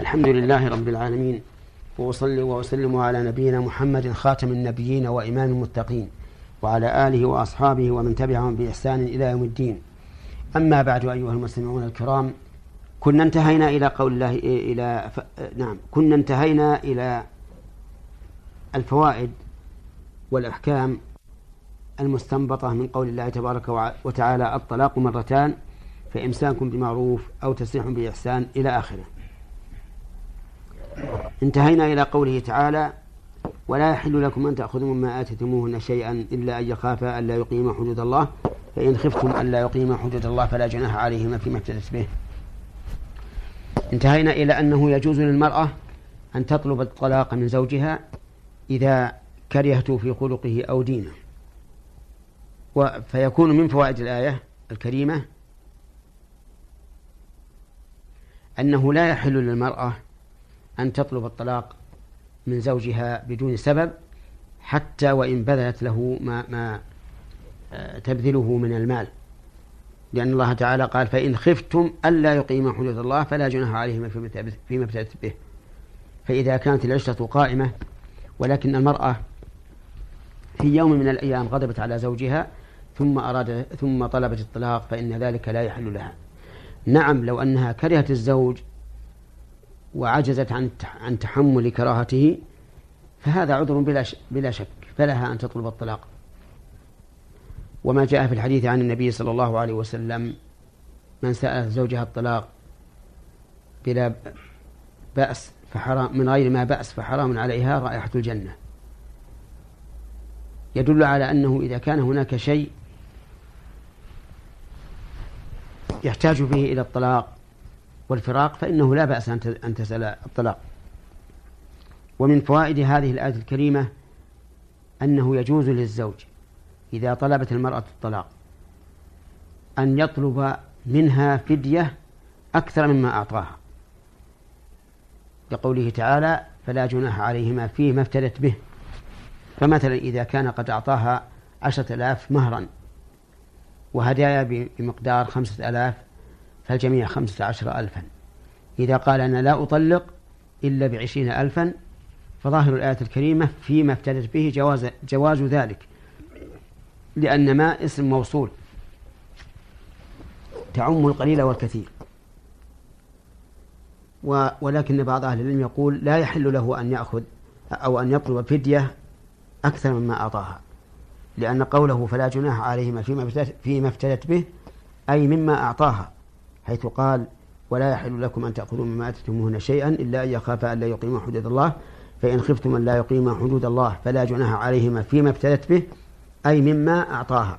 الحمد لله رب العالمين وأصلي وأسلم على نبينا محمد خاتم النبيين وإمام المتقين وعلى آله وأصحابه ومن تبعهم بإحسان إلى يوم الدين. أما بعد أيها المستمعون الكرام كنا انتهينا إلى قول الله إلى ف... نعم كنا انتهينا إلى الفوائد والأحكام المستنبطة من قول الله تبارك وتعالى الطلاق مرتان فإمساك بمعروف أو تسريح بإحسان إلى آخره. انتهينا إلى قوله تعالى ولا يحل لكم أن تأخذوا مما آتيتموهن شيئا إلا أن يخافا ألا يقيما حدود الله فإن خفتم ألا يقيما حدود الله فلا جناح عليهما فيما افتدت به. انتهينا إلى أنه يجوز للمرأة أن تطلب الطلاق من زوجها إذا كرهته في خلقه أو دينه. فيكون من فوائد الآية الكريمة أنه لا يحل للمرأة أن تطلب الطلاق من زوجها بدون سبب حتى وإن بذلت له ما, ما آه، تبذله من المال. لأن الله تعالى قال فإن خفتم ألا يقيم حدود الله فلا جناح عليهما فيما ابتدت به. فإذا كانت العشرة قائمة ولكن المرأة في يوم من الأيام غضبت على زوجها ثم أراد ثم طلبت الطلاق فإن ذلك لا يحل لها. نعم لو أنها كرهت الزوج وعجزت عن عن تحمل كراهته فهذا عذر بلا بلا شك فلها أن تطلب الطلاق. وما جاء في الحديث عن النبي صلى الله عليه وسلم من سأل زوجها الطلاق بلا بأس فحرام من غير ما بأس فحرام عليها رائحة الجنة. يدل على أنه إذا كان هناك شيء يحتاج به إلى الطلاق والفراق فإنه لا بأس أن تسأل الطلاق. ومن فوائد هذه الآية الكريمة أنه يجوز للزوج إذا طلبت المرأة الطلاق أن يطلب منها فدية أكثر مما أعطاها. لقوله تعالى فلا جناح عليهما فيما افتدت به فمثلا إذا كان قد أعطاها عشرة آلاف مهرا وهدايا بمقدار خمسة آلاف فالجميع خمسة عشر ألفا. إذا قال أنا لا أطلق إلا بعشرين ألفا فظاهر الآية الكريمة فيما افتدت به جواز, جواز ذلك لأن ما اسم موصول. تعم القليل والكثير. ولكن بعض أهل العلم يقول لا يحل له أن يأخذ أو أن يطلب فدية أكثر مما أعطاها لأن قوله فلا جناح عليهما فيما افتدت به أي مما أعطاها. حيث قال ولا يحل لكم أن تأخذوا مما آتيتموهن شيئا إلا أن يخافا لا يقيما حدود الله فإن خفتم أن لا يقيما حدود الله فلا جناح عليهما فيما ابتدت به أي مما أعطاها.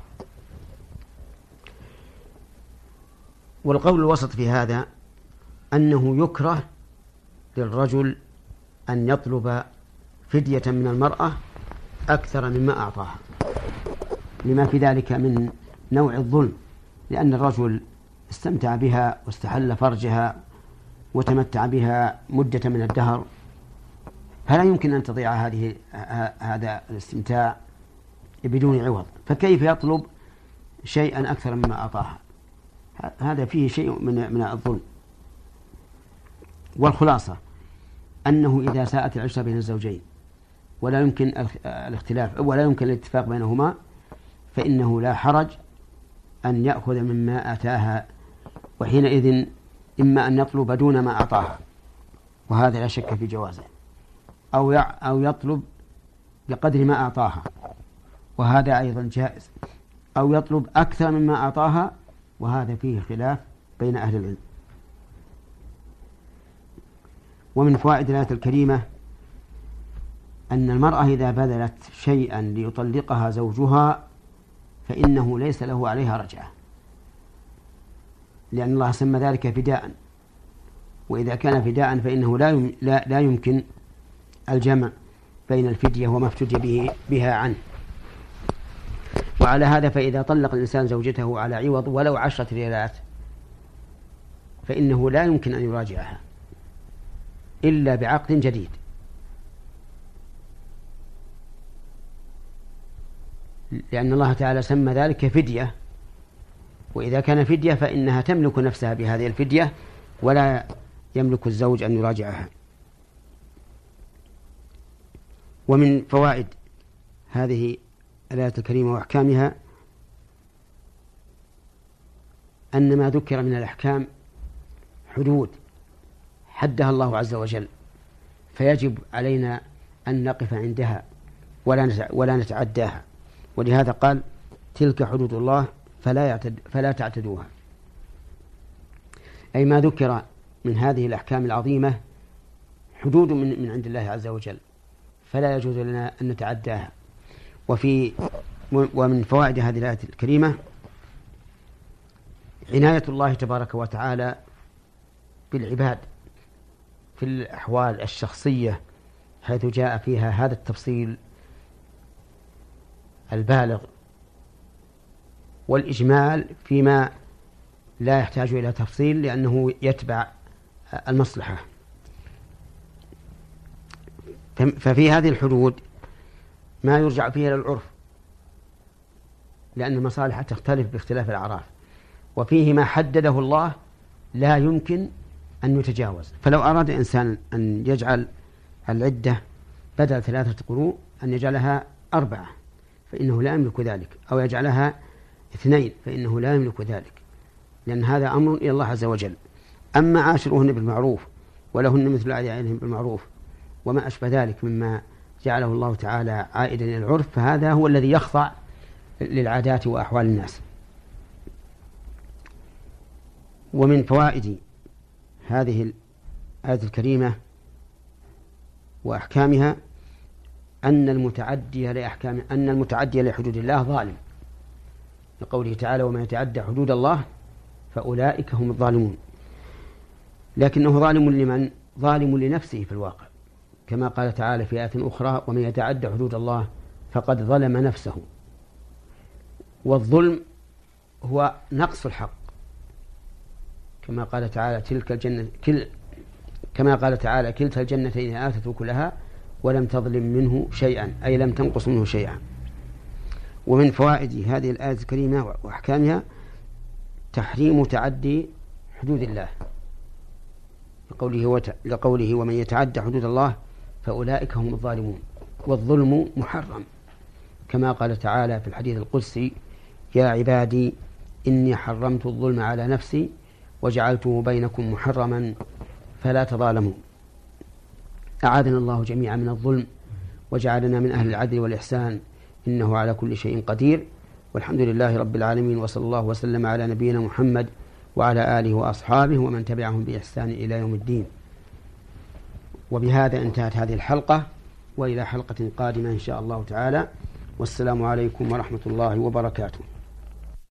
والقول الوسط في هذا أنه يكره للرجل أن يطلب فدية من المرأة أكثر مما أعطاها لما في ذلك من نوع الظلم لأن الرجل استمتع بها واستحل فرجها وتمتع بها مدة من الدهر. فلا يمكن أن تضيع هذه هذا الاستمتاع بدون عوض. فكيف يطلب شيئا أكثر مما أعطاها هذا فيه شيء من من الظلم. والخلاصة أنه إذا ساءت العشرة بين الزوجين ولا يمكن الاختلاف ولا يمكن الاتفاق بينهما فإنه لا حرج أن يأخذ مما أتاها وحينئذ إما أن يطلب دون ما أعطاها وهذا لا شك في جوازه. أو أو يطلب بقدر ما أعطاها. وهذا أيضا جائز. أو يطلب أكثر مما أعطاها. وهذا فيه خلاف بين أهل العلم. ومن فوائد الآية الكريمة أن المرأة إذا بذلت شيئا ليطلقها زوجها فإنه ليس له عليها رجعة. لأن الله سمى ذلك فداء. وإذا كان فداء فإنه لا لا, يمكن الجمع بين الفدية وما افتدي به بها عنه. وعلى هذا فإذا طلق الإنسان زوجته على عوض ولو عشرة ريالات فإنه لا يمكن أن يراجعها إلا بعقد جديد. لأن الله تعالى سمى ذلك فدية وإذا كان فدية فإنها تملك نفسها بهذه الفدية ولا يملك الزوج أن يراجعها. ومن فوائد هذه الآية الكريمة وأحكامها أن ما ذكر من الأحكام حدود حدها الله عز وجل فيجب علينا أن نقف عندها ولا ولا نتعداها. ولهذا قال تلك حدود الله فلا يعتد فلا تعتدوها. أي ما ذكر من هذه الأحكام العظيمة حدود من, من عند الله عز وجل فلا يجوز لنا أن نتعداها. وفي ومن فوائد هذه الآية الكريمة عناية الله تبارك وتعالى بالعباد في الأحوال الشخصية حيث جاء فيها هذا التفصيل البالغ والإجمال فيما لا يحتاج إلى تفصيل لأنه يتبع المصلحة. ففي هذه الحدود ما يرجع فيها إلى العرف لأن المصالح تختلف باختلاف الأعراف وفيه ما حدده الله لا يمكن أن يتجاوز. فلو أراد إنسان أن يجعل العدة بدل ثلاثة قروء أن يجعلها أربعة فإنه لا يملك ذلك أو يجعلها اثنين فإنه لا يملك ذلك لأن هذا أمر إلى الله عز وجل. أما عاشروهن بالمعروف ولهن مثل أعيانهم بالمعروف وما أشبه ذلك مما جعله الله تعالى عائدا إلى العرف فهذا هو الذي يخضع للعادات وأحوال الناس. ومن فوائد هذه الآية الكريمة وأحكامها أن المتعدي لأحكام أن المتعدي لحدود الله ظالم. لقوله تعالى ومن يتعدى حدود الله فأولئك هم الظالمون. لكنه ظالم لمن؟ ظالم لنفسه في الواقع. كما قال تعالى في آية أخرى ومن يتعدى حدود الله فقد ظلم نفسه. والظلم هو نقص الحق. كما قال تعالى تلك الجنة كل كما قال تعالى كلتا الجنتين آتت كلها ولم تظلم منه شيئا أي لم تنقص منه شيئا. ومن فوائد هذه الآية الكريمة وأحكامها تحريم تعدي حدود الله. لقوله, وت... لقوله ومن يتعدى حدود الله فأولئك هم الظالمون والظلم محرم. كما قال تعالى في الحديث القدسي يا عبادي إني حرمت الظلم على نفسي وجعلته بينكم محرما فلا تظالموا. أعاذنا الله جميعا من الظلم وجعلنا من أهل العدل والإحسان. إنه على كل شيء قدير. والحمد لله رب العالمين وصلى الله وسلم على نبينا محمد وعلى آله وأصحابه ومن تبعهم بإحسان إلى يوم الدين. وبهذا انتهت هذه الحلقة وإلى حلقة قادمة إن شاء الله تعالى. والسلام عليكم ورحمة الله وبركاته.